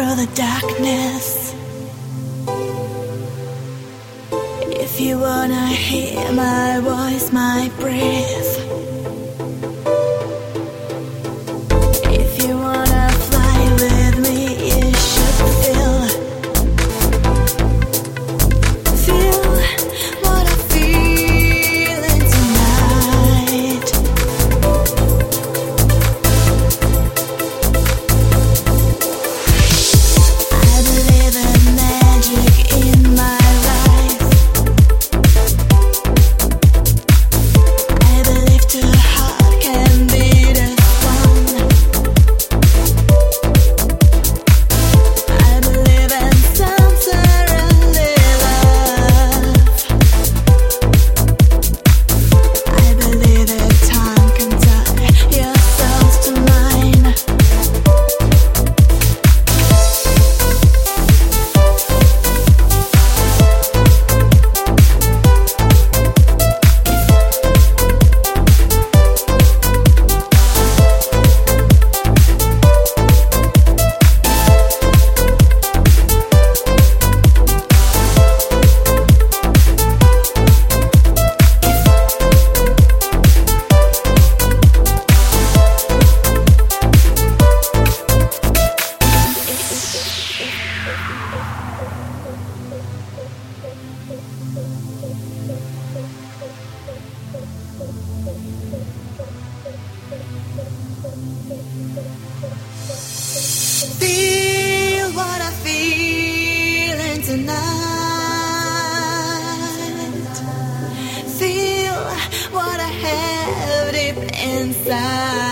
through the darkness. If you wanna hear my voice, my breath. side.